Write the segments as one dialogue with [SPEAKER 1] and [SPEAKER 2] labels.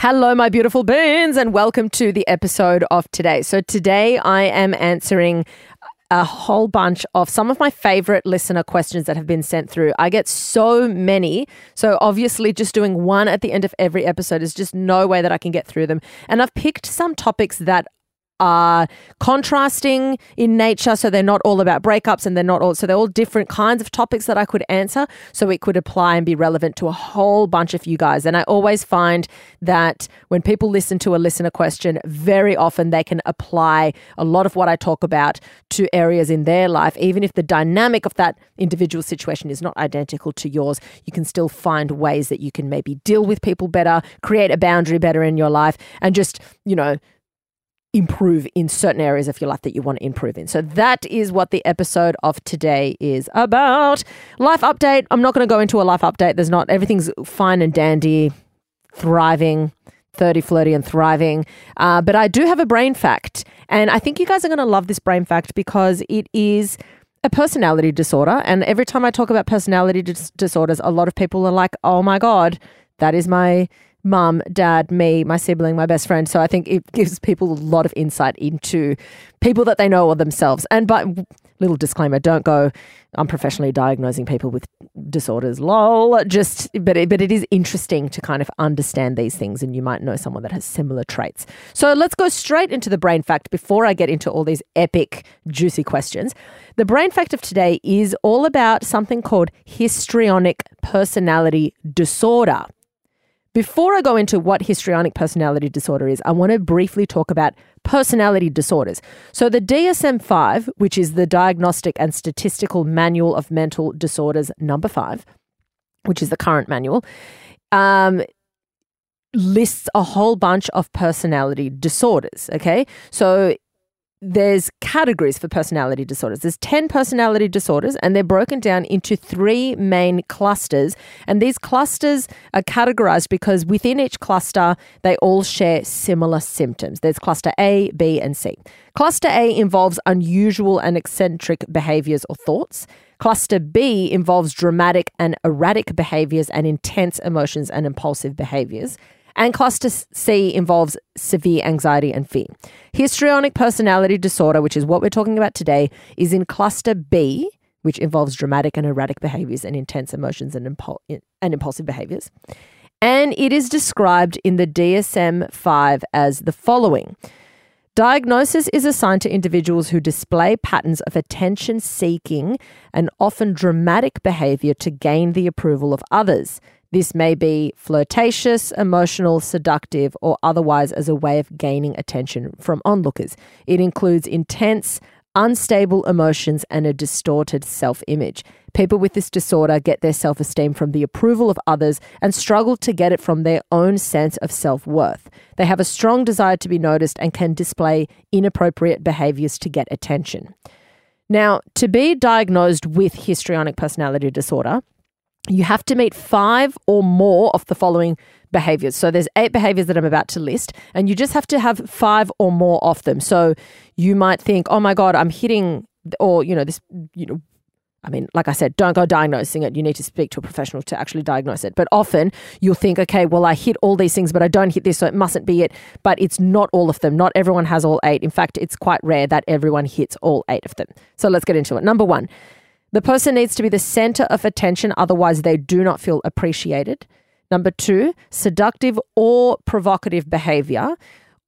[SPEAKER 1] Hello, my beautiful beans, and welcome to the episode of today. So, today I am answering a whole bunch of some of my favorite listener questions that have been sent through. I get so many. So, obviously, just doing one at the end of every episode is just no way that I can get through them. And I've picked some topics that are contrasting in nature. So they're not all about breakups and they're not all, so they're all different kinds of topics that I could answer. So it could apply and be relevant to a whole bunch of you guys. And I always find that when people listen to a listener question, very often they can apply a lot of what I talk about to areas in their life. Even if the dynamic of that individual situation is not identical to yours, you can still find ways that you can maybe deal with people better, create a boundary better in your life, and just, you know, improve in certain areas of your life that you want to improve in. So that is what the episode of today is about. Life update. I'm not going to go into a life update. There's not everything's fine and dandy, thriving. 30, flirty, and thriving. Uh, but I do have a brain fact. And I think you guys are going to love this brain fact because it is a personality disorder. And every time I talk about personality dis- disorders, a lot of people are like, oh my God, that is my mum, dad, me, my sibling, my best friend. So I think it gives people a lot of insight into people that they know or themselves. And but little disclaimer, don't go I'm professionally diagnosing people with disorders. Lol. Just but it, but it is interesting to kind of understand these things and you might know someone that has similar traits. So let's go straight into the brain fact before I get into all these epic juicy questions. The brain fact of today is all about something called histrionic personality disorder. Before I go into what histrionic personality disorder is, I want to briefly talk about personality disorders. So, the DSM 5, which is the Diagnostic and Statistical Manual of Mental Disorders, number five, which is the current manual, um, lists a whole bunch of personality disorders. Okay. So, there's categories for personality disorders. There's 10 personality disorders, and they're broken down into three main clusters. And these clusters are categorized because within each cluster, they all share similar symptoms. There's cluster A, B, and C. Cluster A involves unusual and eccentric behaviors or thoughts. Cluster B involves dramatic and erratic behaviors and intense emotions and impulsive behaviors and cluster C involves severe anxiety and fear. Histrionic personality disorder, which is what we're talking about today, is in cluster B, which involves dramatic and erratic behaviors and intense emotions and, impul- and impulsive behaviors. And it is described in the DSM 5 as the following. Diagnosis is assigned to individuals who display patterns of attention seeking and often dramatic behavior to gain the approval of others. This may be flirtatious, emotional, seductive, or otherwise as a way of gaining attention from onlookers. It includes intense, unstable emotions and a distorted self image. People with this disorder get their self esteem from the approval of others and struggle to get it from their own sense of self worth. They have a strong desire to be noticed and can display inappropriate behaviors to get attention. Now, to be diagnosed with histrionic personality disorder, you have to meet five or more of the following behaviors. So there's eight behaviors that I'm about to list, and you just have to have five or more of them. So you might think, oh my God, I'm hitting, or, you know, this, you know, I mean, like I said, don't go diagnosing it. You need to speak to a professional to actually diagnose it. But often you'll think, okay, well, I hit all these things, but I don't hit this, so it mustn't be it. But it's not all of them. Not everyone has all eight. In fact, it's quite rare that everyone hits all eight of them. So let's get into it. Number one, the person needs to be the center of attention, otherwise, they do not feel appreciated. Number two, seductive or provocative behavior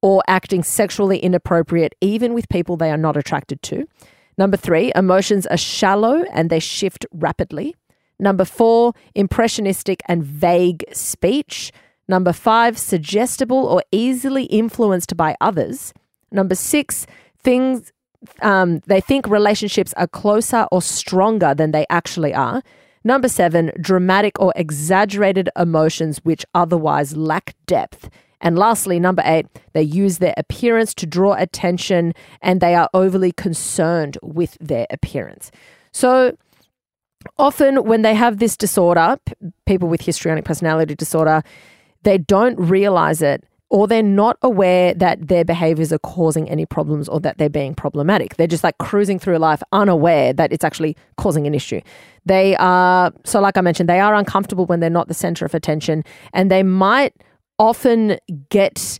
[SPEAKER 1] or acting sexually inappropriate, even with people they are not attracted to. Number three, emotions are shallow and they shift rapidly. Number four, impressionistic and vague speech. Number five, suggestible or easily influenced by others. Number six, things um, they think relationships are closer or stronger than they actually are. Number seven, dramatic or exaggerated emotions which otherwise lack depth. And lastly, number eight, they use their appearance to draw attention and they are overly concerned with their appearance. So, often when they have this disorder, people with histrionic personality disorder, they don't realize it or they're not aware that their behaviors are causing any problems or that they're being problematic. They're just like cruising through life unaware that it's actually causing an issue. They are, so like I mentioned, they are uncomfortable when they're not the center of attention and they might often get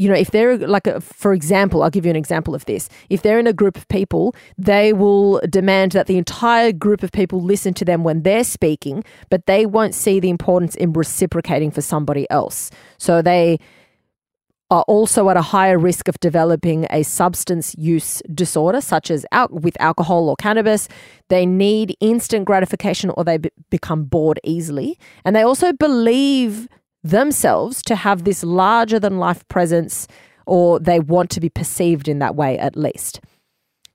[SPEAKER 1] you know, if they're like, a, for example, I'll give you an example of this. If they're in a group of people, they will demand that the entire group of people listen to them when they're speaking, but they won't see the importance in reciprocating for somebody else. So they are also at a higher risk of developing a substance use disorder, such as al- with alcohol or cannabis. They need instant gratification or they become bored easily. And they also believe themselves to have this larger than life presence, or they want to be perceived in that way at least.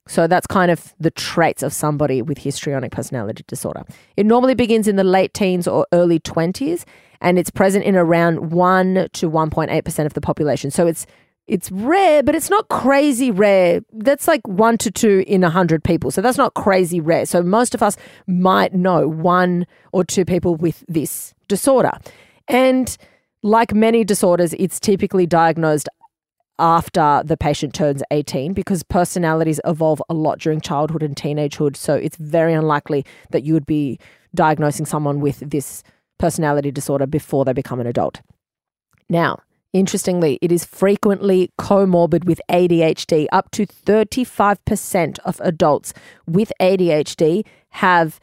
[SPEAKER 1] So that's kind of the traits of somebody with histrionic personality disorder. It normally begins in the late teens or early 20s, and it's present in around 1 to 1.8% of the population. So it's it's rare, but it's not crazy rare. That's like one to two in a hundred people. So that's not crazy rare. So most of us might know one or two people with this disorder. And like many disorders, it's typically diagnosed after the patient turns 18 because personalities evolve a lot during childhood and teenagehood. So it's very unlikely that you would be diagnosing someone with this personality disorder before they become an adult. Now, interestingly, it is frequently comorbid with ADHD. Up to 35% of adults with ADHD have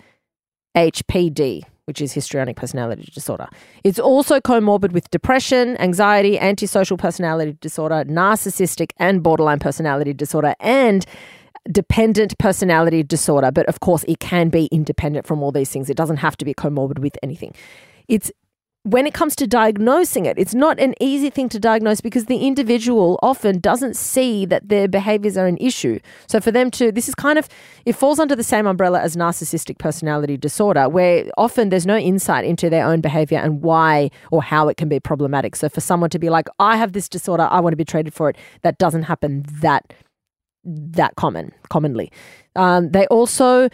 [SPEAKER 1] HPD, which is histrionic personality disorder. It's also comorbid with depression, anxiety, antisocial personality disorder, narcissistic and borderline personality disorder, and dependent personality disorder. But of course, it can be independent from all these things. It doesn't have to be comorbid with anything. It's when it comes to diagnosing it, it's not an easy thing to diagnose because the individual often doesn't see that their behaviors are an issue. So for them to, this is kind of, it falls under the same umbrella as narcissistic personality disorder, where often there's no insight into their own behavior and why or how it can be problematic. So for someone to be like, I have this disorder, I want to be treated for it, that doesn't happen that that common commonly. Um, they also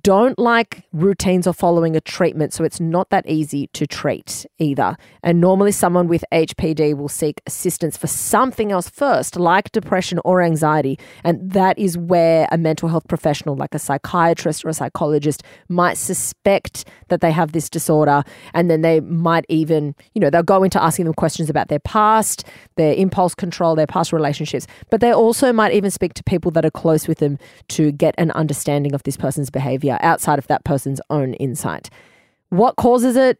[SPEAKER 1] don't like routines or following a treatment, so it's not that easy to treat either. And normally, someone with HPD will seek assistance for something else first, like depression or anxiety. And that is where a mental health professional, like a psychiatrist or a psychologist, might suspect that they have this disorder. And then they might even, you know, they'll go into asking them questions about their past, their impulse control, their past relationships. But they also might even speak to people that are close with them to get an understanding of this person's behavior behavior outside of that person's own insight. What causes it?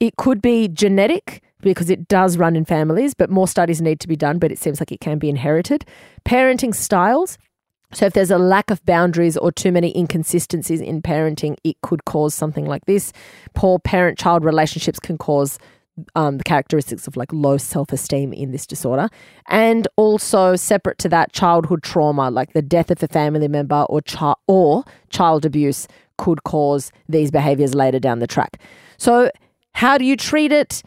[SPEAKER 1] It could be genetic because it does run in families, but more studies need to be done, but it seems like it can be inherited. Parenting styles. So, if there's a lack of boundaries or too many inconsistencies in parenting, it could cause something like this. Poor parent child relationships can cause um, the characteristics of like low self esteem in this disorder. And also, separate to that, childhood trauma, like the death of a family member or, or child abuse, could cause these behaviors later down the track. So, how do you treat it?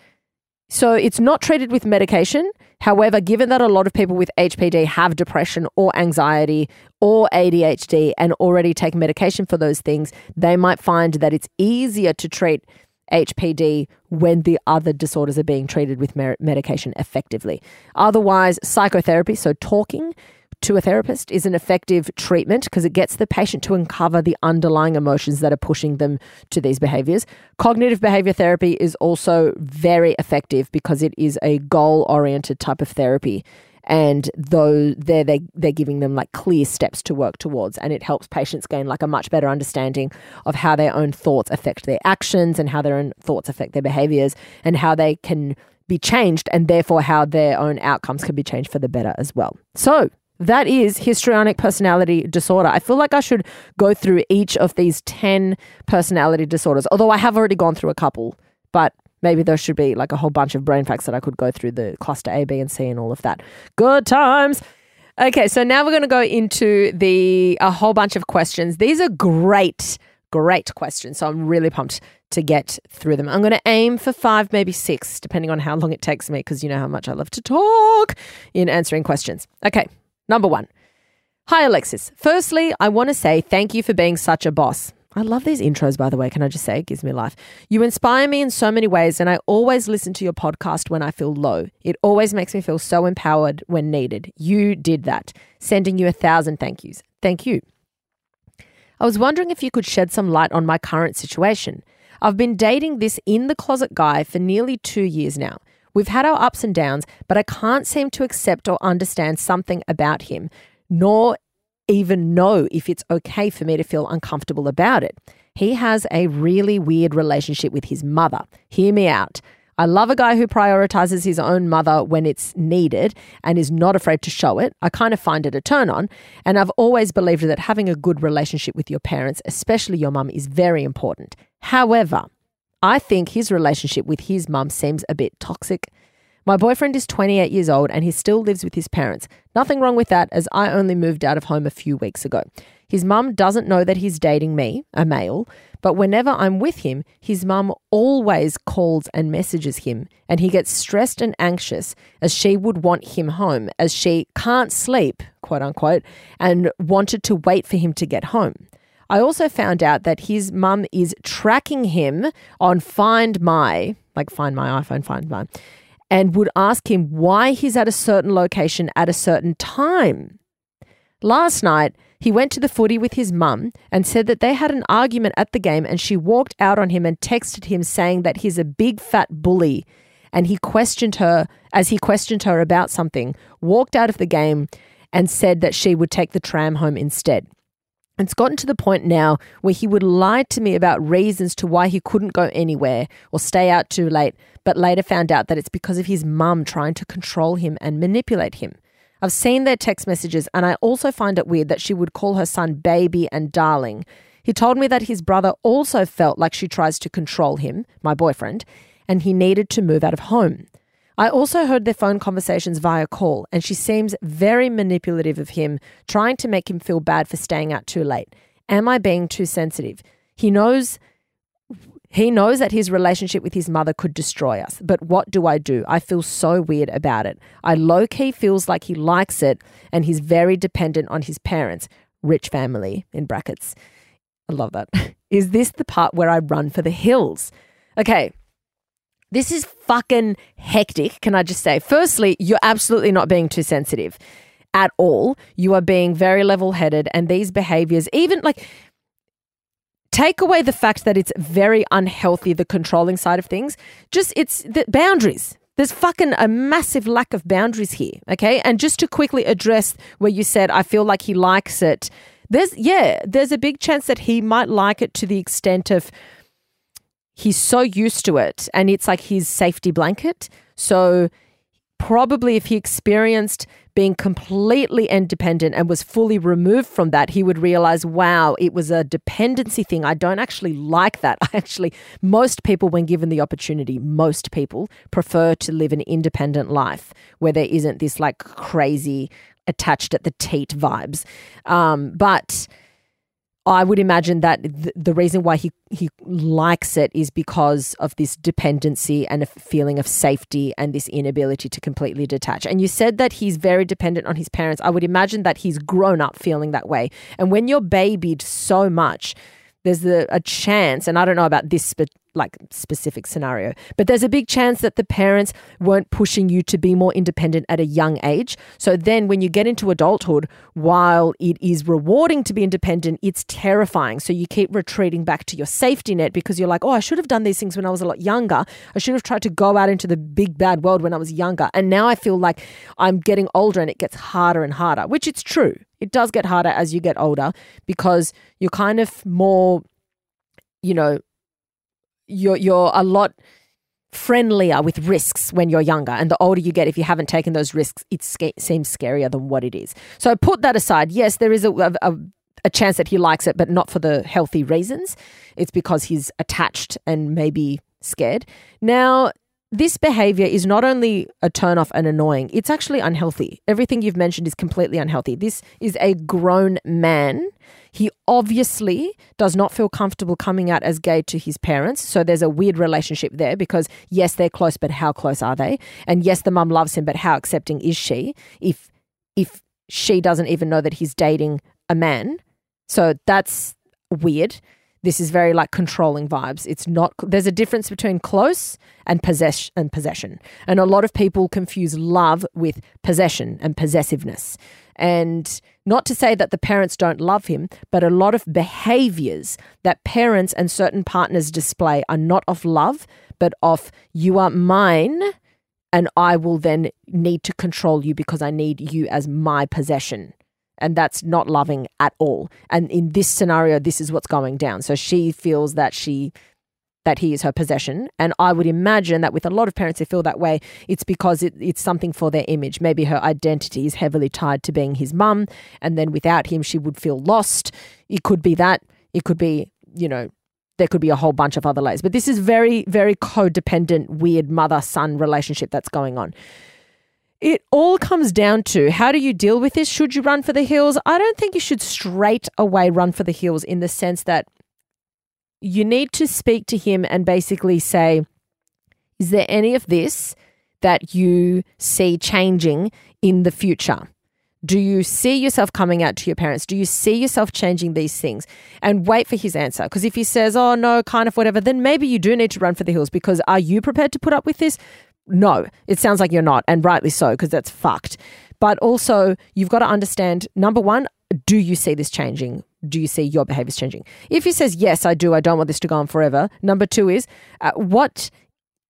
[SPEAKER 1] So, it's not treated with medication. However, given that a lot of people with HPD have depression or anxiety or ADHD and already take medication for those things, they might find that it's easier to treat HPD when the other disorders are being treated with medication effectively. Otherwise, psychotherapy, so talking to a therapist, is an effective treatment because it gets the patient to uncover the underlying emotions that are pushing them to these behaviors. Cognitive behavior therapy is also very effective because it is a goal oriented type of therapy and though they're they, they're giving them like clear steps to work towards and it helps patients gain like a much better understanding of how their own thoughts affect their actions and how their own thoughts affect their behaviors and how they can be changed and therefore how their own outcomes can be changed for the better as well so that is histrionic personality disorder. I feel like I should go through each of these 10 personality disorders, although I have already gone through a couple, but Maybe there should be like a whole bunch of brain facts that I could go through the cluster A, B, and C and all of that. Good times. Okay, so now we're going to go into the a whole bunch of questions. These are great, great questions. So I'm really pumped to get through them. I'm going to aim for five, maybe six, depending on how long it takes me, because you know how much I love to talk in answering questions. Okay, number one. Hi, Alexis. Firstly, I want to say thank you for being such a boss. I love these intros, by the way. Can I just say it gives me life? You inspire me in so many ways, and I always listen to your podcast when I feel low. It always makes me feel so empowered when needed. You did that. Sending you a thousand thank yous. Thank you. I was wondering if you could shed some light on my current situation. I've been dating this in the closet guy for nearly two years now. We've had our ups and downs, but I can't seem to accept or understand something about him, nor even know if it's okay for me to feel uncomfortable about it. He has a really weird relationship with his mother. Hear me out. I love a guy who prioritizes his own mother when it's needed and is not afraid to show it. I kind of find it a turn on. And I've always believed that having a good relationship with your parents, especially your mum, is very important. However, I think his relationship with his mum seems a bit toxic. My boyfriend is 28 years old and he still lives with his parents. Nothing wrong with that, as I only moved out of home a few weeks ago. His mum doesn't know that he's dating me, a male, but whenever I'm with him, his mum always calls and messages him, and he gets stressed and anxious as she would want him home, as she can't sleep, quote unquote, and wanted to wait for him to get home. I also found out that his mum is tracking him on Find My, like Find My iPhone, Find My, and would ask him why he's at a certain location at a certain time. Last night, he went to the footy with his mum and said that they had an argument at the game and she walked out on him and texted him saying that he's a big fat bully. And he questioned her, as he questioned her about something, walked out of the game and said that she would take the tram home instead. It's gotten to the point now where he would lie to me about reasons to why he couldn't go anywhere or stay out too late, but later found out that it's because of his mum trying to control him and manipulate him. I've seen their text messages, and I also find it weird that she would call her son baby and darling. He told me that his brother also felt like she tries to control him, my boyfriend, and he needed to move out of home. I also heard their phone conversations via call, and she seems very manipulative of him, trying to make him feel bad for staying out too late. Am I being too sensitive? He knows he knows that his relationship with his mother could destroy us, but what do I do? I feel so weird about it. I low key feels like he likes it and he's very dependent on his parents, rich family in brackets. I love that. Is this the part where I run for the hills? Okay. This is fucking hectic, can I just say? Firstly, you're absolutely not being too sensitive at all. You are being very level headed, and these behaviors, even like take away the fact that it's very unhealthy, the controlling side of things. Just it's the boundaries. There's fucking a massive lack of boundaries here. Okay. And just to quickly address where you said, I feel like he likes it. There's, yeah, there's a big chance that he might like it to the extent of he's so used to it and it's like his safety blanket. So probably if he experienced being completely independent and was fully removed from that, he would realize, wow, it was a dependency thing. I don't actually like that. I actually, most people, when given the opportunity, most people prefer to live an independent life where there isn't this like crazy attached at the teat vibes. Um, but I would imagine that th- the reason why he, he likes it is because of this dependency and a feeling of safety and this inability to completely detach. And you said that he's very dependent on his parents. I would imagine that he's grown up feeling that way. And when you're babied so much, there's a, a chance, and I don't know about this, but like specific scenario. But there's a big chance that the parents weren't pushing you to be more independent at a young age. So then when you get into adulthood, while it is rewarding to be independent, it's terrifying. So you keep retreating back to your safety net because you're like, oh, I should have done these things when I was a lot younger. I should have tried to go out into the big bad world when I was younger. And now I feel like I'm getting older and it gets harder and harder, which it's true. It does get harder as you get older because you're kind of more, you know, you're you're a lot friendlier with risks when you're younger and the older you get if you haven't taken those risks it sca- seems scarier than what it is. So put that aside. Yes there is a, a, a chance that he likes it but not for the healthy reasons. It's because he's attached and maybe scared. Now this behavior is not only a turn off and annoying, it's actually unhealthy. Everything you've mentioned is completely unhealthy. This is a grown man. He obviously does not feel comfortable coming out as gay to his parents. So there's a weird relationship there because, yes, they're close, but how close are they? And yes, the mum loves him, but how accepting is she if, if she doesn't even know that he's dating a man? So that's weird. This is very like controlling vibes. It's not. There's a difference between close and possess and possession, and a lot of people confuse love with possession and possessiveness. And not to say that the parents don't love him, but a lot of behaviors that parents and certain partners display are not of love, but of you are mine and I will then need to control you because I need you as my possession. And that's not loving at all. And in this scenario, this is what's going down. So she feels that she that he is her possession. And I would imagine that with a lot of parents who feel that way, it's because it, it's something for their image. Maybe her identity is heavily tied to being his mum, and then without him, she would feel lost. It could be that. It could be, you know, there could be a whole bunch of other layers. But this is very, very codependent, weird mother son relationship that's going on. It all comes down to how do you deal with this? Should you run for the hills? I don't think you should straight away run for the hills in the sense that you need to speak to him and basically say, is there any of this that you see changing in the future? Do you see yourself coming out to your parents? Do you see yourself changing these things? And wait for his answer. Because if he says, oh, no, kind of whatever, then maybe you do need to run for the hills because are you prepared to put up with this? No, it sounds like you're not, and rightly so, because that's fucked. But also, you've got to understand number one, do you see this changing? Do you see your behaviors changing? If he says, yes, I do, I don't want this to go on forever. Number two is, uh, what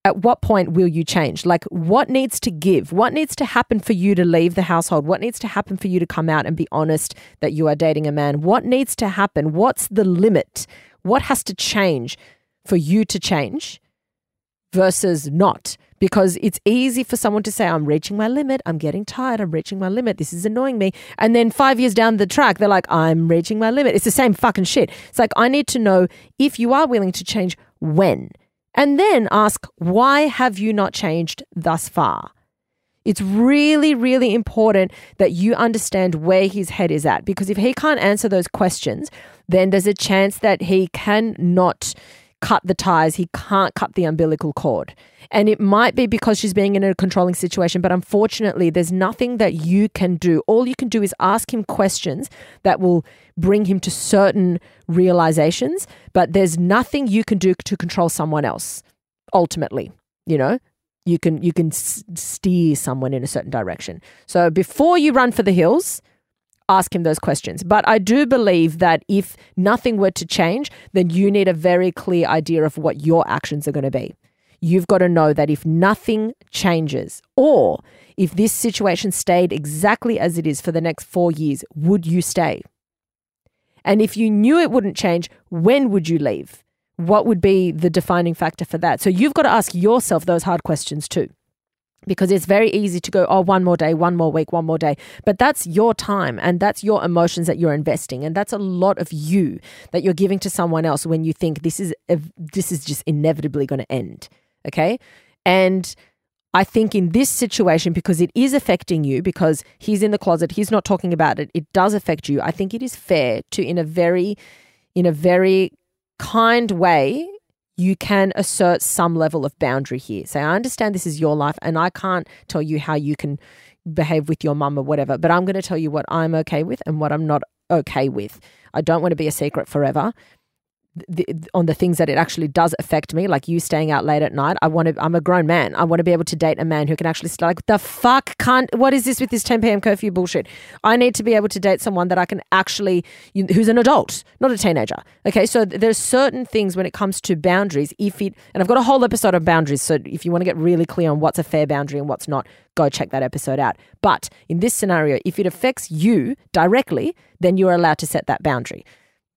[SPEAKER 1] at what point will you change? Like, what needs to give? What needs to happen for you to leave the household? What needs to happen for you to come out and be honest that you are dating a man? What needs to happen? What's the limit? What has to change for you to change versus not? Because it's easy for someone to say, I'm reaching my limit. I'm getting tired. I'm reaching my limit. This is annoying me. And then five years down the track, they're like, I'm reaching my limit. It's the same fucking shit. It's like, I need to know if you are willing to change when and then ask, why have you not changed thus far? It's really, really important that you understand where his head is at because if he can't answer those questions, then there's a chance that he cannot cut the ties, he can't cut the umbilical cord. And it might be because she's being in a controlling situation, but unfortunately, there's nothing that you can do. All you can do is ask him questions that will bring him to certain realizations, but there's nothing you can do to control someone else ultimately, you know? You can you can steer someone in a certain direction. So before you run for the hills, ask him those questions. But I do believe that if nothing were to change, then you need a very clear idea of what your actions are going to be you've got to know that if nothing changes or if this situation stayed exactly as it is for the next four years, would you stay? And if you knew it wouldn't change, when would you leave? What would be the defining factor for that? So you've got to ask yourself those hard questions too. Because it's very easy to go, oh, one more day, one more week, one more day. But that's your time and that's your emotions that you're investing. And that's a lot of you that you're giving to someone else when you think this is, this is just inevitably going to end. Okay. And I think in this situation, because it is affecting you, because he's in the closet, he's not talking about it, it does affect you. I think it is fair to, in a very, in a very kind way, you can assert some level of boundary here. Say, I understand this is your life, and I can't tell you how you can behave with your mum or whatever, but I'm going to tell you what I'm okay with and what I'm not okay with. I don't want to be a secret forever the, on the things that it actually does affect me, like you staying out late at night. I want to. I'm a grown man. I want to be able to date a man who can actually like the fuck can't. What is this with this 10 p.m. curfew bullshit? I need to be able to date someone that I can actually, who's an adult, not a teenager. Okay, so there's certain things when it comes to boundaries. If it, and I've got a whole episode of boundaries. So if you want to get really clear on what's a fair boundary and what's not, go check that episode out. But in this scenario, if it affects you directly, then you are allowed to set that boundary.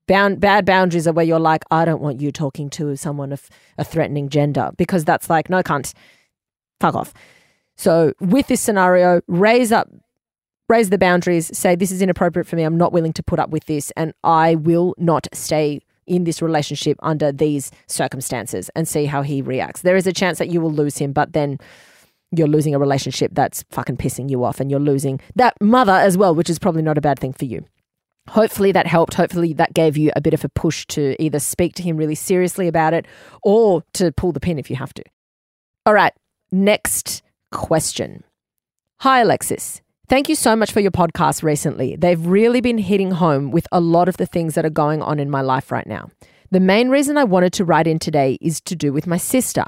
[SPEAKER 1] Bound, bad boundaries are where you're like, I don't want you talking to someone of a threatening gender because that's like, no, can't. Fuck off. So with this scenario, raise up, raise the boundaries, say, this is inappropriate for me. I'm not willing to put up with this and I will not stay in this relationship under these circumstances and see how he reacts. There is a chance that you will lose him, but then you're losing a relationship that's fucking pissing you off and you're losing that mother as well, which is probably not a bad thing for you hopefully that helped. Hopefully that gave you a bit of a push to either speak to him really seriously about it or to pull the pin if you have to. All right, next question. Hi, Alexis. Thank you so much for your podcast recently. They've really been hitting home with a lot of the things that are going on in my life right now. The main reason I wanted to write in today is to do with my sister.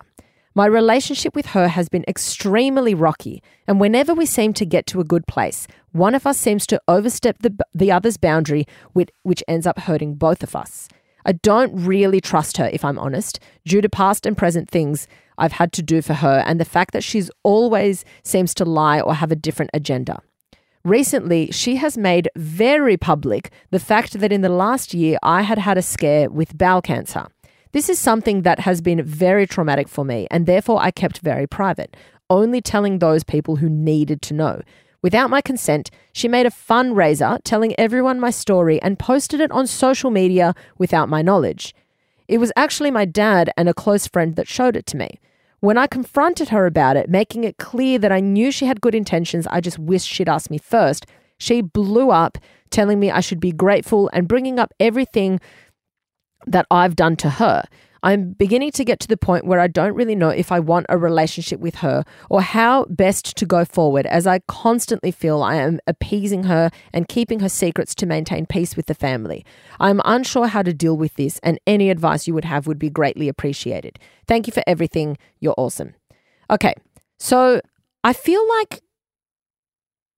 [SPEAKER 1] My relationship with her has been extremely rocky, and whenever we seem to get to a good place, one of us seems to overstep the, the other's boundary, which, which ends up hurting both of us. I don't really trust her, if I'm honest. Due to past and present things, I've had to do for her and the fact that she's always seems to lie or have a different agenda. Recently, she has made very public the fact that in the last year I had had a scare with bowel cancer. This is something that has been very traumatic for me, and therefore I kept very private, only telling those people who needed to know. Without my consent, she made a fundraiser telling everyone my story and posted it on social media without my knowledge. It was actually my dad and a close friend that showed it to me. When I confronted her about it, making it clear that I knew she had good intentions, I just wished she'd asked me first, she blew up, telling me I should be grateful and bringing up everything that I've done to her. I'm beginning to get to the point where I don't really know if I want a relationship with her or how best to go forward, as I constantly feel I am appeasing her and keeping her secrets to maintain peace with the family. I'm unsure how to deal with this, and any advice you would have would be greatly appreciated. Thank you for everything. You're awesome. Okay, so I feel like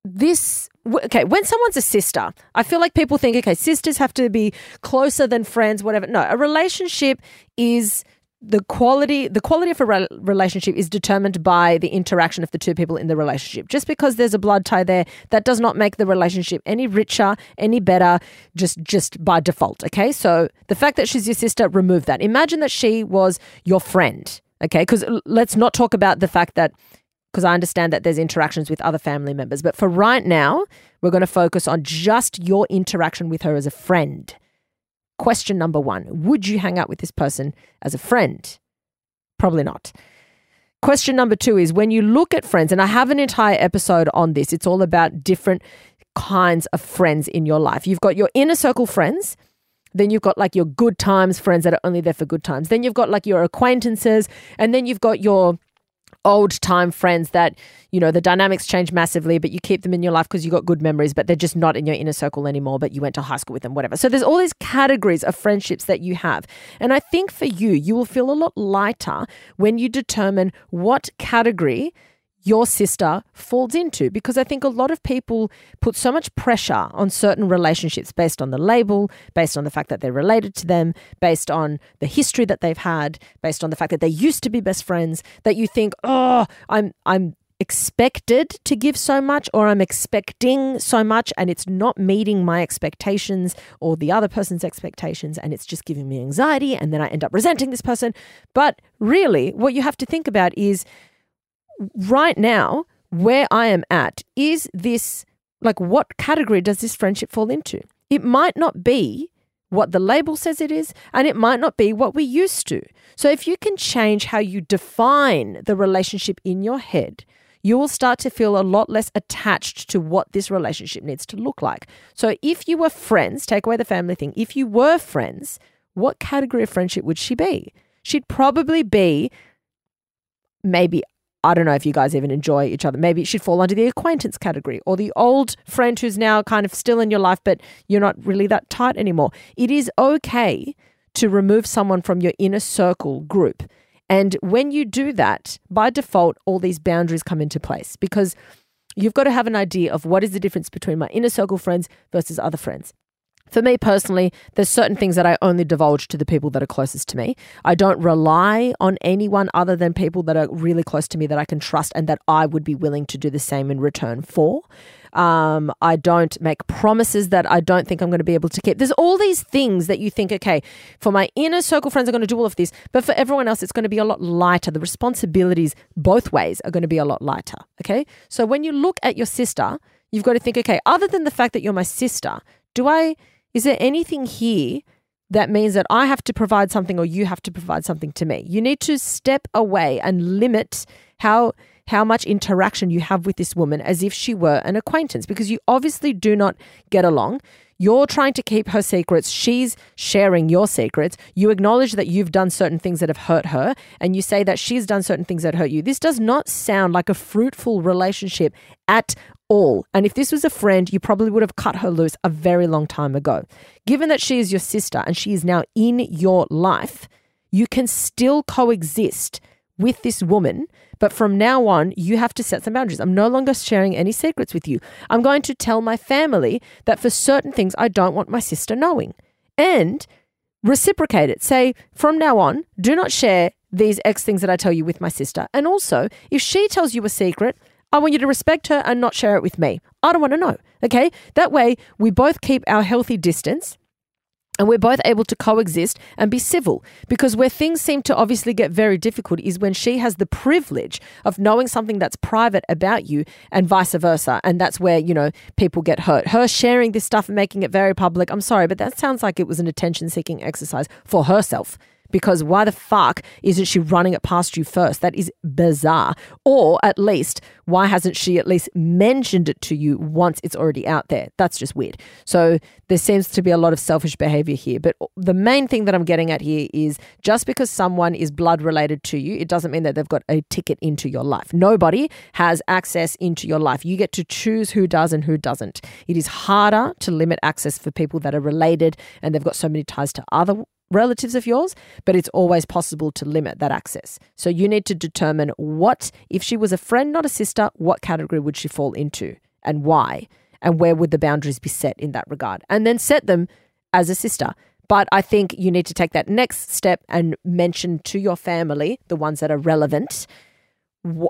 [SPEAKER 1] this okay when someone's a sister i feel like people think okay sisters have to be closer than friends whatever. No a relationship is the quality the quality of a re- relationship is determined by the interaction of the two people in the relationship. Just because there's a blood tie there that does not make the relationship any richer any better just just by default okay? So the fact that she's your sister remove that. Imagine that she was your friend okay? Because let's not talk about the fact that because I understand that there's interactions with other family members. But for right now, we're going to focus on just your interaction with her as a friend. Question number one Would you hang out with this person as a friend? Probably not. Question number two is when you look at friends, and I have an entire episode on this, it's all about different kinds of friends in your life. You've got your inner circle friends. Then you've got like your good times friends that are only there for good times. Then you've got like your acquaintances. And then you've got your old time friends that you know the dynamics change massively but you keep them in your life because you got good memories but they're just not in your inner circle anymore but you went to high school with them whatever. So there's all these categories of friendships that you have. And i think for you you will feel a lot lighter when you determine what category your sister falls into because I think a lot of people put so much pressure on certain relationships based on the label, based on the fact that they're related to them, based on the history that they've had, based on the fact that they used to be best friends, that you think, "Oh, I'm I'm expected to give so much or I'm expecting so much and it's not meeting my expectations or the other person's expectations and it's just giving me anxiety and then I end up resenting this person." But really, what you have to think about is right now, where I am at, is this like what category does this friendship fall into? It might not be what the label says it is, and it might not be what we used to. So, if you can change how you define the relationship in your head, you will start to feel a lot less attached to what this relationship needs to look like. So, if you were friends, take away the family thing, if you were friends, what category of friendship would she be? She'd probably be maybe I don't know if you guys even enjoy each other. Maybe it should fall under the acquaintance category or the old friend who's now kind of still in your life, but you're not really that tight anymore. It is okay to remove someone from your inner circle group. And when you do that, by default, all these boundaries come into place because you've got to have an idea of what is the difference between my inner circle friends versus other friends. For me personally, there's certain things that I only divulge to the people that are closest to me. I don't rely on anyone other than people that are really close to me that I can trust and that I would be willing to do the same in return for. Um, I don't make promises that I don't think I'm going to be able to keep. There's all these things that you think, okay, for my inner circle friends, I'm going to do all of this, but for everyone else, it's going to be a lot lighter. The responsibilities both ways are going to be a lot lighter. Okay. So when you look at your sister, you've got to think, okay, other than the fact that you're my sister, do I is there anything here that means that I have to provide something or you have to provide something to me? You need to step away and limit how how much interaction you have with this woman as if she were an acquaintance because you obviously do not get along. You're trying to keep her secrets. She's sharing your secrets. You acknowledge that you've done certain things that have hurt her, and you say that she's done certain things that hurt you. This does not sound like a fruitful relationship at all. And if this was a friend, you probably would have cut her loose a very long time ago. Given that she is your sister and she is now in your life, you can still coexist with this woman. But from now on, you have to set some boundaries. I'm no longer sharing any secrets with you. I'm going to tell my family that for certain things, I don't want my sister knowing. And reciprocate it. Say, from now on, do not share these X things that I tell you with my sister. And also, if she tells you a secret, I want you to respect her and not share it with me. I don't want to know. Okay. That way, we both keep our healthy distance and we're both able to coexist and be civil. Because where things seem to obviously get very difficult is when she has the privilege of knowing something that's private about you and vice versa. And that's where, you know, people get hurt. Her sharing this stuff and making it very public, I'm sorry, but that sounds like it was an attention seeking exercise for herself because why the fuck isn't she running it past you first? That is bizarre. Or at least, why hasn't she at least mentioned it to you once it's already out there? That's just weird. So there seems to be a lot of selfish behavior here. But the main thing that I'm getting at here is just because someone is blood related to you, it doesn't mean that they've got a ticket into your life. Nobody has access into your life. You get to choose who does and who doesn't. It is harder to limit access for people that are related and they've got so many ties to other relatives of yours, but it's always possible to limit that access. So you need to determine what, if she was a friend, not a sister, what category would she fall into and why? And where would the boundaries be set in that regard? And then set them as a sister. But I think you need to take that next step and mention to your family, the ones that are relevant,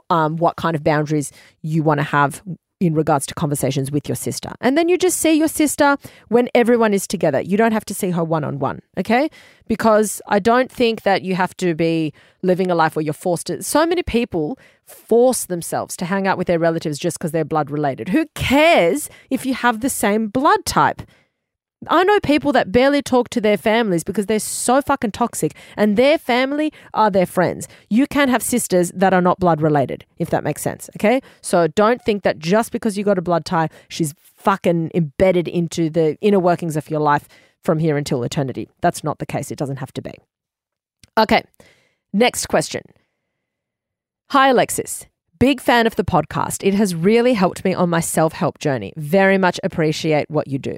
[SPEAKER 1] um, what kind of boundaries you want to have in regards to conversations with your sister. And then you just see your sister when everyone is together. You don't have to see her one on one, okay? Because I don't think that you have to be living a life where you're forced to. So many people force themselves to hang out with their relatives just because they're blood related. Who cares if you have the same blood type? I know people that barely talk to their families because they're so fucking toxic and their family are their friends. You can have sisters that are not blood related, if that makes sense. Okay. So don't think that just because you got a blood tie, she's fucking embedded into the inner workings of your life from here until eternity. That's not the case. It doesn't have to be. Okay. Next question. Hi, Alexis. Big fan of the podcast. It has really helped me on my self help journey. Very much appreciate what you do.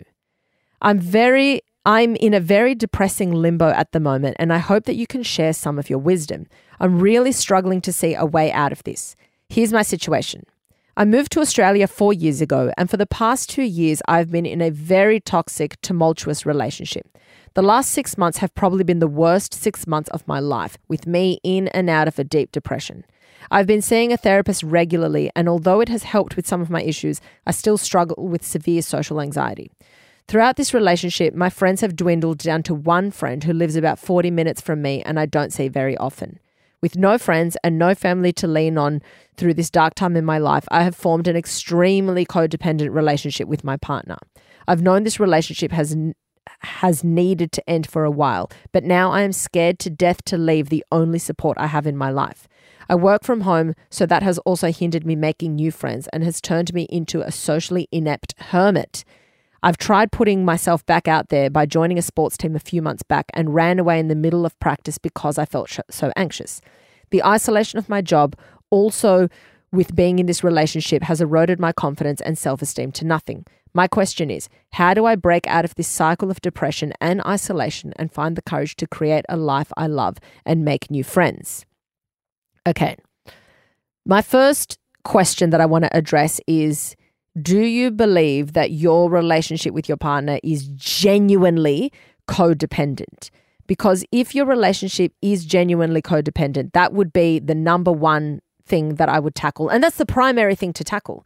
[SPEAKER 1] I'm very I'm in a very depressing limbo at the moment, and I hope that you can share some of your wisdom. I'm really struggling to see a way out of this. Here's my situation. I moved to Australia four years ago, and for the past two years, I've been in a very toxic, tumultuous relationship. The last six months have probably been the worst six months of my life, with me in and out of a deep depression. I've been seeing a therapist regularly, and although it has helped with some of my issues, I still struggle with severe social anxiety. Throughout this relationship, my friends have dwindled down to one friend who lives about 40 minutes from me and I don't see very often. With no friends and no family to lean on through this dark time in my life, I have formed an extremely codependent relationship with my partner. I've known this relationship has has needed to end for a while, but now I am scared to death to leave the only support I have in my life. I work from home, so that has also hindered me making new friends and has turned me into a socially inept hermit. I've tried putting myself back out there by joining a sports team a few months back and ran away in the middle of practice because I felt so anxious. The isolation of my job, also with being in this relationship, has eroded my confidence and self esteem to nothing. My question is how do I break out of this cycle of depression and isolation and find the courage to create a life I love and make new friends? Okay. My first question that I want to address is do you believe that your relationship with your partner is genuinely codependent? Because if your relationship is genuinely codependent, that would be the number one thing that I would tackle. And that's the primary thing to tackle.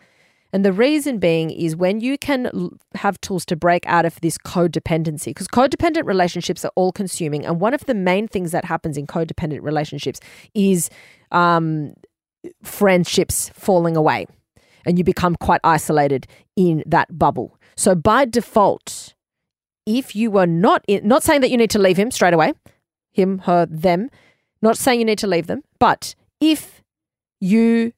[SPEAKER 1] And the reason being is when you can have tools to break out of this codependency, because codependent relationships are all consuming. And one of the main things that happens in codependent relationships is um, friendships falling away and you become quite isolated in that bubble. So by default, if you were not in, not saying that you need to leave him straight away, him, her, them, not saying you need to leave them, but if you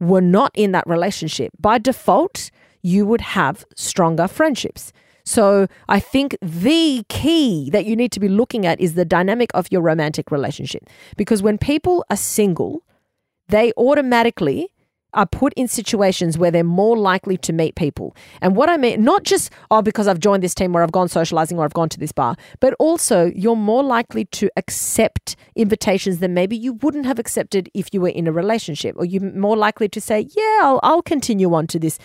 [SPEAKER 1] were not in that relationship, by default, you would have stronger friendships. So I think the key that you need to be looking at is the dynamic of your romantic relationship. Because when people are single, they automatically are put in situations where they're more likely to meet people. And what I mean, not just, oh, because I've joined this team or I've gone socializing or I've gone to this bar, but also you're more likely to accept invitations than maybe you wouldn't have accepted if you were in a relationship, or you're more likely to say, yeah, I'll, I'll continue on to this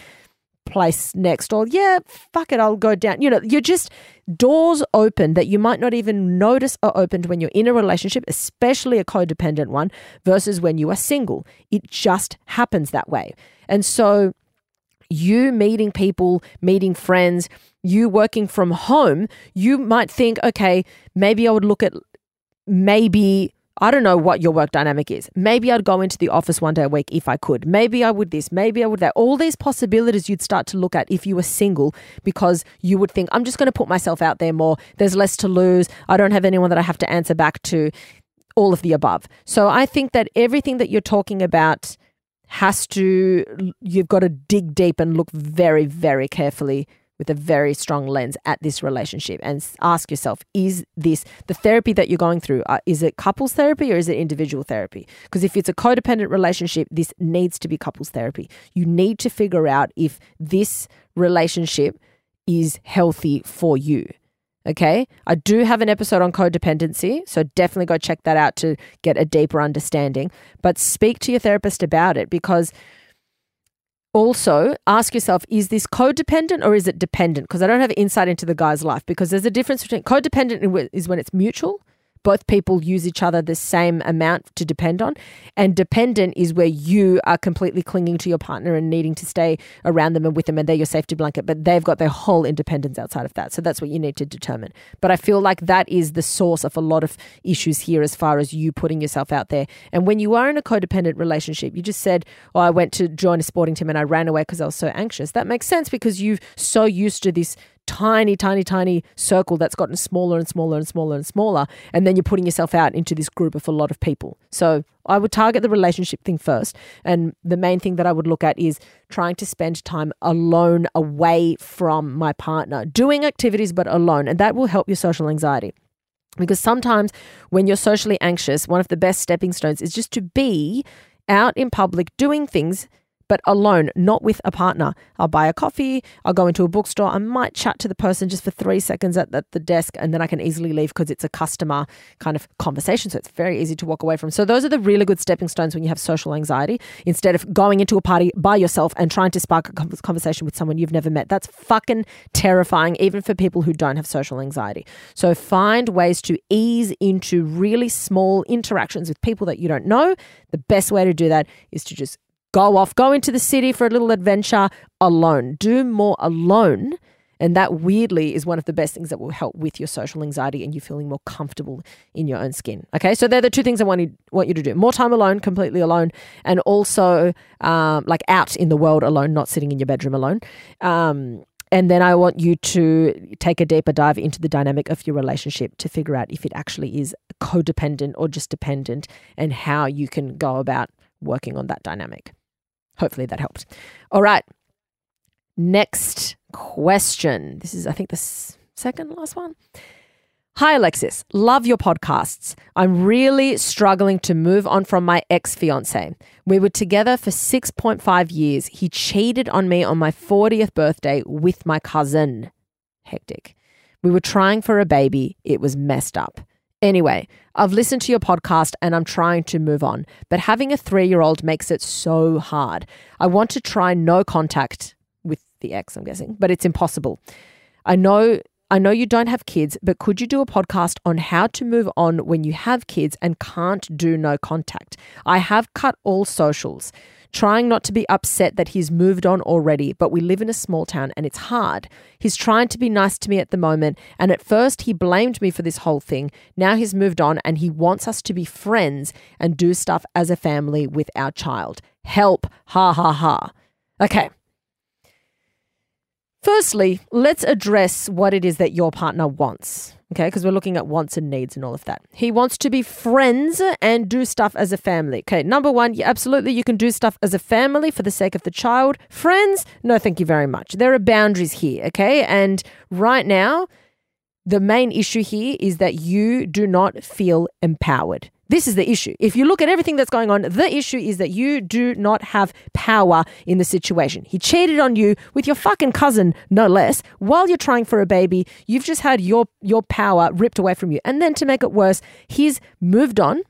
[SPEAKER 1] place next, or yeah, fuck it, I'll go down. You know, you're just doors open that you might not even notice are opened when you're in a relationship, especially a codependent one, versus when you are single. It just happens that way. And so, you meeting people, meeting friends, you working from home, you might think, okay, maybe I would look at maybe I don't know what your work dynamic is. Maybe I'd go into the office one day a week if I could. Maybe I would this. Maybe I would that. All these possibilities you'd start to look at if you were single because you would think, I'm just going to put myself out there more. There's less to lose. I don't have anyone that I have to answer back to. All of the above. So I think that everything that you're talking about has to, you've got to dig deep and look very, very carefully with a very strong lens at this relationship and ask yourself is this the therapy that you're going through uh, is it couples therapy or is it individual therapy? Because if it's a codependent relationship this needs to be couples therapy. You need to figure out if this relationship is healthy for you okay? I do have an episode on codependency so definitely go check that out to get a deeper understanding but speak to your therapist about it because also ask yourself is this codependent or is it dependent? Because i don't have insight into the guy's life because there's a difference between codependent is when it's mutual both people use each other the same amount to depend on. And dependent is where you are completely clinging to your partner and needing to stay around them and with them, and they're your safety blanket, but they've got their whole independence outside of that. So that's what you need to determine. But I feel like that is the source of a lot of issues here as far as you putting yourself out there. And when you are in a codependent relationship, you just said, Oh, I went to join a sporting team and I ran away because I was so anxious. That makes sense because you're so used to this tiny, tiny, tiny circle that's gotten smaller and smaller and smaller and smaller. And then you're putting yourself out into this group of a lot of people. So I would target the relationship thing first. And the main thing that I would look at is trying to spend time alone away from my partner, doing activities, but alone. And that will help your social anxiety. Because sometimes when you're socially anxious, one of the best stepping stones is just to be out in public doing things but alone, not with a partner. I'll buy a coffee, I'll go into a bookstore, I might chat to the person just for three seconds at, the desk, and then I can easily leave because it's a customer kind of conversation. So it's very easy to walk away from. So those are the really good stepping stones when you have social anxiety. Instead of going into a party by yourself and trying to spark a conversation with someone you've never met, that's fucking terrifying, even for people who don't have social anxiety. So find ways to ease into really small interactions with people that you don't know. The best way to do that is to just Go off, go into the city for a little adventure alone. Do more alone. And that weirdly is one of the best things that will help with your social anxiety and you feeling more comfortable in your own skin. Okay, so they're the two things I want you, want you to do: more time alone, completely alone, and also um, like out in the world alone, not sitting in your bedroom alone. Um, and then I want you to take a deeper dive into the dynamic of your relationship to figure out if it actually is codependent or just dependent, and how you can go about working on that dynamic. Hopefully that helped. All right. Next question. This is, I think, the second last one. Hi, Alexis. Love your podcasts. I'm really struggling to move on from my ex fiance. We were together for 6.5 years. He cheated on me on my 40th birthday with my cousin. Hectic. We were trying for a baby. It was messed up. Anyway, I've listened to your podcast and I'm trying to move on, but having a three year old makes it so hard. I want to try no contact with the ex, I'm guessing, but it's impossible. I know. I know you don't have kids, but could you do a podcast on how to move on when you have kids and can't do no contact? I have cut all socials trying not to be upset that he's moved on already, but we live in a small town and it's hard. He's trying to be nice to me at the moment, and at first he blamed me for this whole thing. Now he's moved on and he wants us to be friends and do stuff as a family with our child. Help! Ha ha ha. Okay. Firstly, let's address what it is that your partner wants. Okay, because we're looking at wants and needs and all of that. He wants to be friends and do stuff as a family. Okay, number one, yeah, absolutely, you can do stuff as a family for the sake of the child. Friends, no, thank you very much. There are boundaries here, okay? And right now, the main issue here is that you do not feel empowered. This is the issue. If you look at everything that's going on, the issue is that you do not have power in the situation. He cheated on you with your fucking cousin, no less, while you're trying for a baby. You've just had your your power ripped away from you. And then to make it worse, he's moved on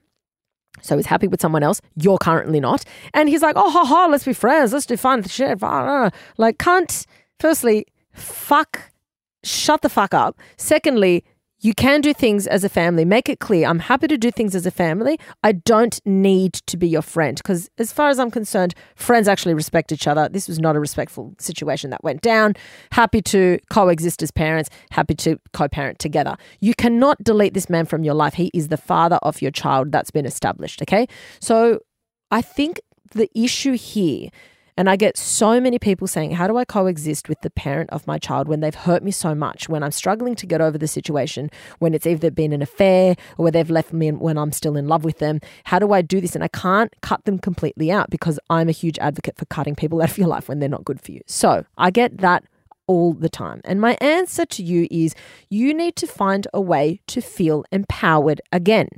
[SPEAKER 1] So he's happy with someone else. You're currently not. And he's like, oh, ha, ha, let's be friends. Let's do fun shit. Uh. Like, can't, firstly, fuck, shut the fuck up. Secondly, you can do things as a family. Make it clear. I'm happy to do things as a family. I don't need to be your friend because, as far as I'm concerned, friends actually respect each other. This was not a respectful situation that went down. Happy to coexist as parents, happy to co parent together. You cannot delete this man from your life. He is the father of your child. That's been established. Okay. So I think the issue here and I get so many people saying, How do I coexist with the parent of my child when they've hurt me so much, when I'm struggling to get over the situation, when it's either been an affair or where they've left me when I'm still in love with them? How do I do this? And I can't cut them completely out because I'm a huge advocate for cutting people out of your life when they're not good for you. So I get that all the time. And my answer to you is you need to find a way to feel empowered again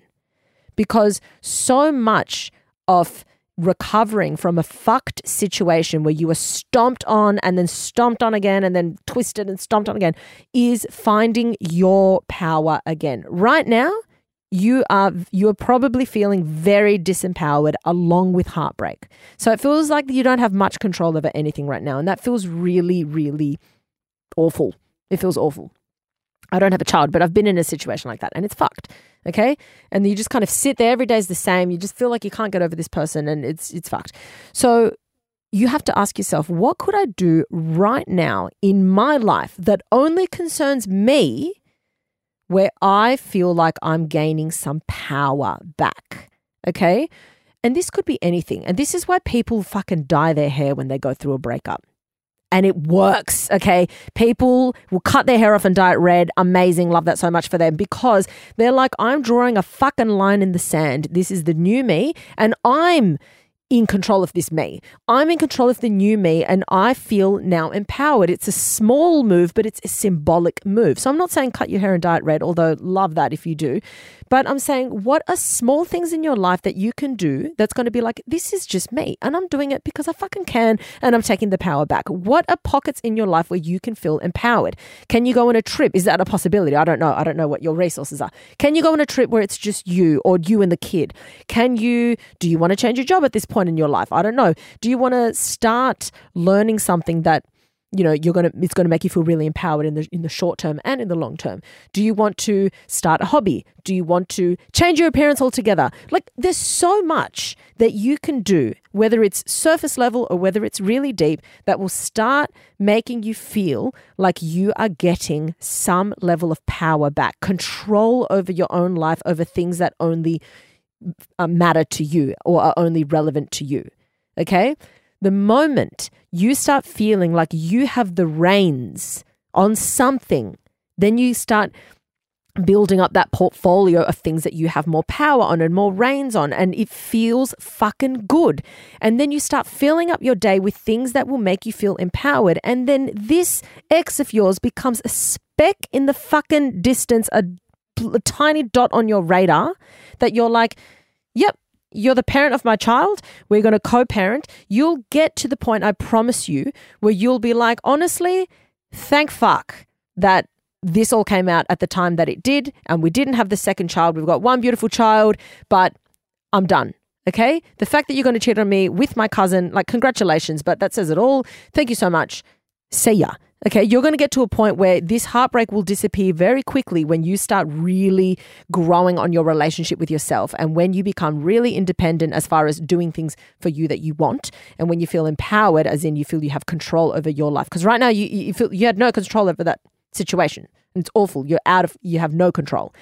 [SPEAKER 1] because so much of recovering from a fucked situation where you were stomped on and then stomped on again and then twisted and stomped on again is finding your power again. Right now, you are you're probably feeling very disempowered along with heartbreak. So it feels like you don't have much control over anything right now and that feels really really awful. It feels awful. I don't have a child, but I've been in a situation like that and it's fucked. Okay. And you just kind of sit there, every day is the same. You just feel like you can't get over this person and it's it's fucked. So you have to ask yourself, what could I do right now in my life that only concerns me where I feel like I'm gaining some power back? Okay. And this could be anything. And this is why people fucking dye their hair when they go through a breakup and it works. Okay. People will cut their hair off and dye it red. Amazing. Love that so much for them because they're like, I'm drawing a fucking line in the sand. This is the new me. And I'm in control of this me. I'm in control of the new me and I feel now empowered. It's a small move, but it's a symbolic move. So I'm not saying cut your hair and dye it red, although love that if you do. But I'm saying what are small things in your life that you can do that's going to be like, this is just me and I'm doing it because I fucking can and I'm taking the power back. What are pockets in your life where you can feel empowered? Can you go on a trip? Is that a possibility? I don't know. I don't know what your resources are. Can you go on a trip where it's just you or you and the kid? Can you, do you want to change your job at this point? in your life? I don't know. Do you want to start learning something that you know you're gonna it's gonna make you feel really empowered in the in the short term and in the long term do you want to start a hobby do you want to change your appearance altogether like there's so much that you can do whether it's surface level or whether it's really deep that will start making you feel like you are getting some level of power back control over your own life over things that only uh, matter to you or are only relevant to you. Okay? The moment you start feeling like you have the reins on something, then you start building up that portfolio of things that you have more power on and more reins on, and it feels fucking good. And then you start filling up your day with things that will make you feel empowered. And then this ex of yours becomes a speck in the fucking distance, a, a tiny dot on your radar that you're like, yep, you're the parent of my child. We're going to co parent. You'll get to the point, I promise you, where you'll be like, honestly, thank fuck that this all came out at the time that it did. And we didn't have the second child. We've got one beautiful child, but I'm done. Okay. The fact that you're going to cheat on me with my cousin, like, congratulations, but that says it all. Thank you so much. See ya. Okay, you're going to get to a point where this heartbreak will disappear very quickly when you start really growing on your relationship with yourself and when you become really independent as far as doing things for you that you want and when you feel empowered as in you feel you have control over your life because right now you, you feel you had no control over that situation. It's awful. You're out of, you have no control.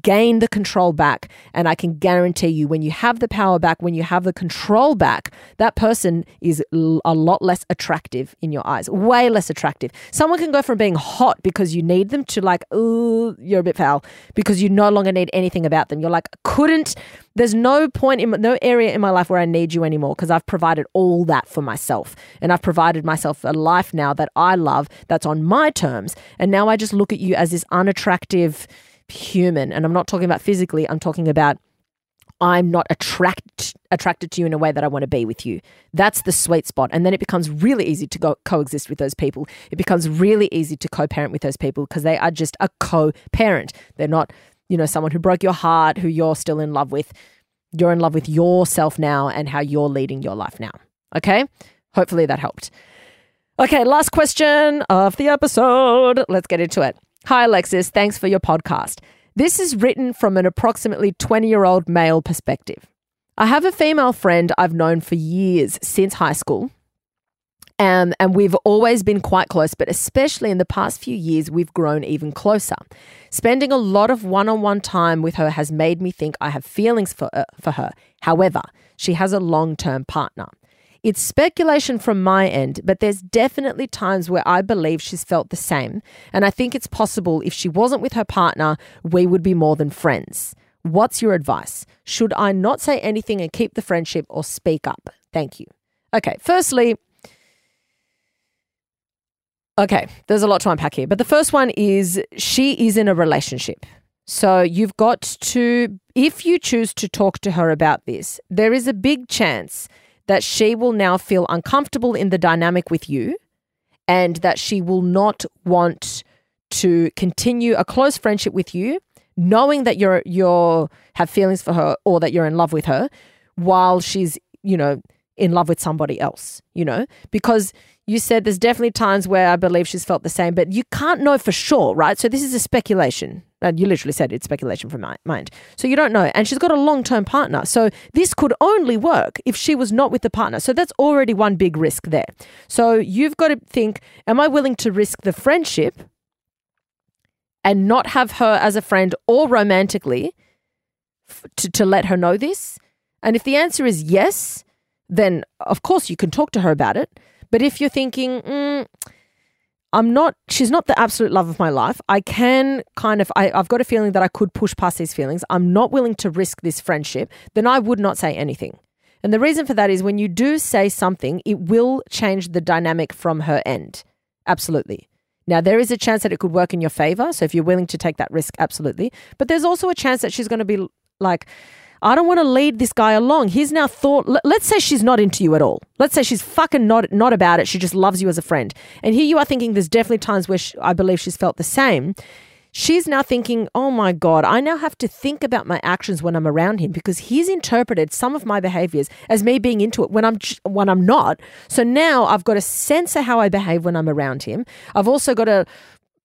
[SPEAKER 1] Gain the control back. And I can guarantee you, when you have the power back, when you have the control back, that person is a lot less attractive in your eyes, way less attractive. Someone can go from being hot because you need them to like, oh, you're a bit foul because you no longer need anything about them. You're like, couldn't, there's no point in no area in my life where I need you anymore because I've provided all that for myself. And I've provided myself a life now that I love that's on my terms. And now I just look at you as this unattractive human. And I'm not talking about physically, I'm talking about I'm not attract, attracted to you in a way that I want to be with you. That's the sweet spot. And then it becomes really easy to go coexist with those people. It becomes really easy to co parent with those people because they are just a co parent. They're not, you know, someone who broke your heart, who you're still in love with. You're in love with yourself now and how you're leading your life now. Okay? Hopefully that helped. Okay, last question of the episode. Let's get into it. Hi, Alexis. Thanks for your podcast. This is written from an approximately 20 year old male perspective. I have a female friend I've known for years since high school. Um, and we've always been quite close, but especially in the past few years, we've grown even closer. Spending a lot of one on one time with her has made me think I have feelings for, uh, for her. However, she has a long term partner. It's speculation from my end, but there's definitely times where I believe she's felt the same. And I think it's possible if she wasn't with her partner, we would be more than friends. What's your advice? Should I not say anything and keep the friendship or speak up? Thank you. Okay, firstly, okay, there's a lot to unpack here, but the first one is she is in a relationship. So you've got to, if you choose to talk to her about this, there is a big chance that she will now feel uncomfortable in the dynamic with you and that she will not want to continue a close friendship with you knowing that you're you're have feelings for her or that you're in love with her while she's you know in love with somebody else you know because you said there's definitely times where I believe she's felt the same, but you can't know for sure, right? So this is a speculation. You literally said it's speculation from my mind. So you don't know. And she's got a long term partner. So this could only work if she was not with the partner. So that's already one big risk there. So you've got to think am I willing to risk the friendship and not have her as a friend or romantically f- to, to let her know this? And if the answer is yes, then of course you can talk to her about it. But if you're thinking, mm, I'm not, she's not the absolute love of my life, I can kind of, I, I've got a feeling that I could push past these feelings. I'm not willing to risk this friendship, then I would not say anything. And the reason for that is when you do say something, it will change the dynamic from her end. Absolutely. Now, there is a chance that it could work in your favor. So if you're willing to take that risk, absolutely. But there's also a chance that she's going to be like, I don't want to lead this guy along. He's now thought, let's say she's not into you at all. Let's say she's fucking not, not about it. She just loves you as a friend. And here you are thinking there's definitely times where she, I believe she's felt the same. She's now thinking, oh my God, I now have to think about my actions when I'm around him because he's interpreted some of my behaviors as me being into it when I'm, when I'm not. So now I've got to censor how I behave when I'm around him. I've also got to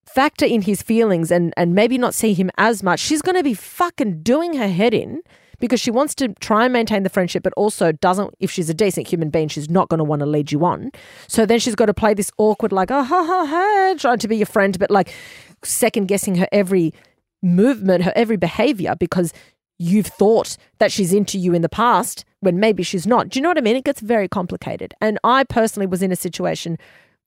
[SPEAKER 1] factor in his feelings and, and maybe not see him as much. She's going to be fucking doing her head in because she wants to try and maintain the friendship, but also doesn't, if she's a decent human being, she's not going to want to lead you on. So then she's got to play this awkward, like, oh, ha, ha, ha, trying to be your friend, but like second guessing her every movement, her every behavior because you've thought that she's into you in the past when maybe she's not. Do you know what I mean? It gets very complicated. And I personally was in a situation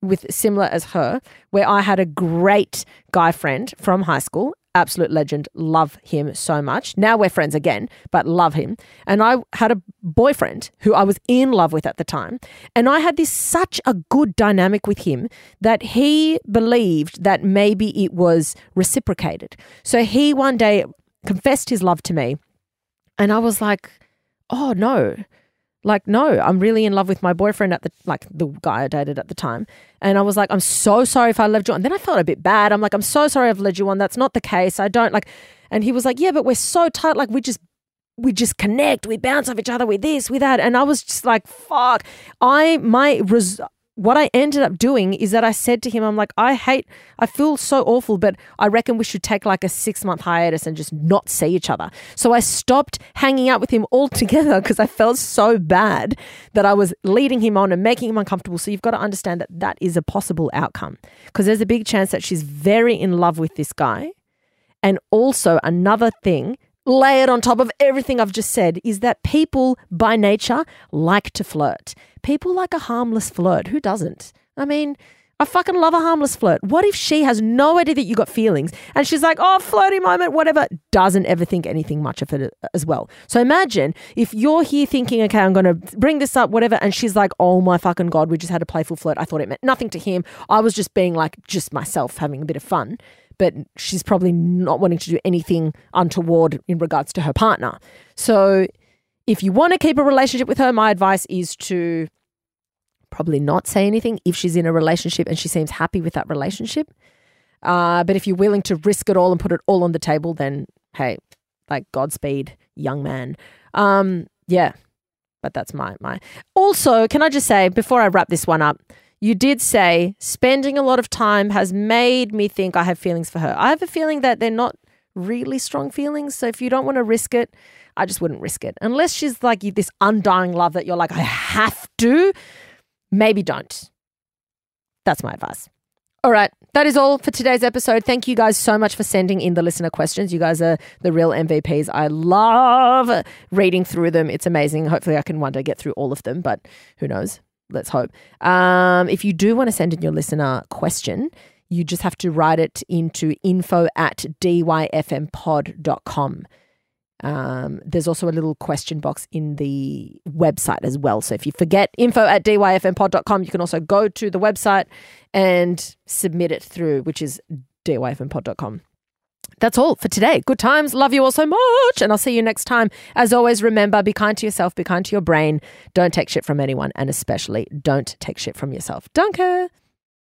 [SPEAKER 1] with similar as her where I had a great guy friend from high school absolute legend. Love him so much. Now we're friends again, but love him. And I had a boyfriend who I was in love with at the time. And I had this such a good dynamic with him that he believed that maybe it was reciprocated. So he one day confessed his love to me. And I was like, oh no, like no i'm really in love with my boyfriend at the like the guy i dated at the time. And i was like i'm so sorry if i led you on. Then i felt a bit bad. I'm like i'm so sorry i've led you on. That's not the case. I don't like and he was like yeah but we're so tight. Like we just we just connect. We bounce off each other with this with that. And i was just like fuck. I my res- what I ended up doing is that I said to him, I'm like, I hate, I feel so awful, but I reckon we should take like a six month hiatus and just not see each other. So I stopped hanging out with him altogether because I felt so bad that I was leading him on and making him uncomfortable. So you've got to understand that that is a possible outcome because there's a big chance that she's very in love with this guy. And also, another thing layered on top of everything I've just said is that people by nature like to flirt. People like a harmless flirt. Who doesn't? I mean, I fucking love a harmless flirt. What if she has no idea that you got feelings and she's like, oh, flirty moment, whatever, doesn't ever think anything much of it uh, as well. So imagine if you're here thinking, okay, I'm going to bring this up, whatever, and she's like, oh my fucking God, we just had a playful flirt. I thought it meant nothing to him. I was just being like, just myself having a bit of fun but she's probably not wanting to do anything untoward in regards to her partner. So if you want to keep a relationship with her, my advice is to probably not say anything if she's in a relationship and she seems happy with that relationship. Uh, but if you're willing to risk it all and put it all on the table, then hey, like Godspeed, young man. Um, yeah, but that's my my. Also, can I just say before I wrap this one up, you did say spending a lot of time has made me think I have feelings for her. I have a feeling that they're not really strong feelings. So if you don't want to risk it, I just wouldn't risk it. Unless she's like this undying love that you're like, I have to, maybe don't. That's my advice. All right, that is all for today's episode. Thank you guys so much for sending in the listener questions. You guys are the real MVPs. I love reading through them. It's amazing. Hopefully, I can one day get through all of them, but who knows? Let's hope. Um, if you do want to send in your listener question, you just have to write it into info at dyfmpod.com. Um, there's also a little question box in the website as well. So if you forget info at dyfmpod.com, you can also go to the website and submit it through, which is dyfmpod.com. That's all for today. Good times. Love you all so much. And I'll see you next time. As always, remember be kind to yourself, be kind to your brain. Don't take shit from anyone, and especially don't take shit from yourself. Danke.